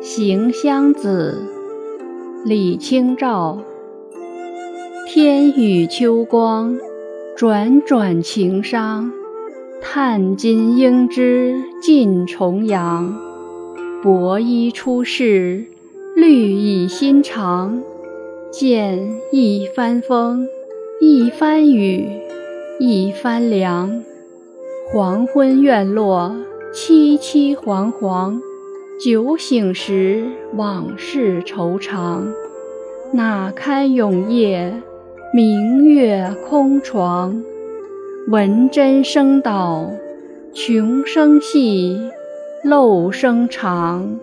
行香子，李清照。天宇秋光，转转情伤。叹尽应知尽重阳。薄衣出世，绿蚁新长。见一番风，一番雨，一番凉。黄昏院落，凄凄惶惶。酒醒时，往事愁肠。哪堪永夜，明月空床。闻真声道，穷声细，漏声长。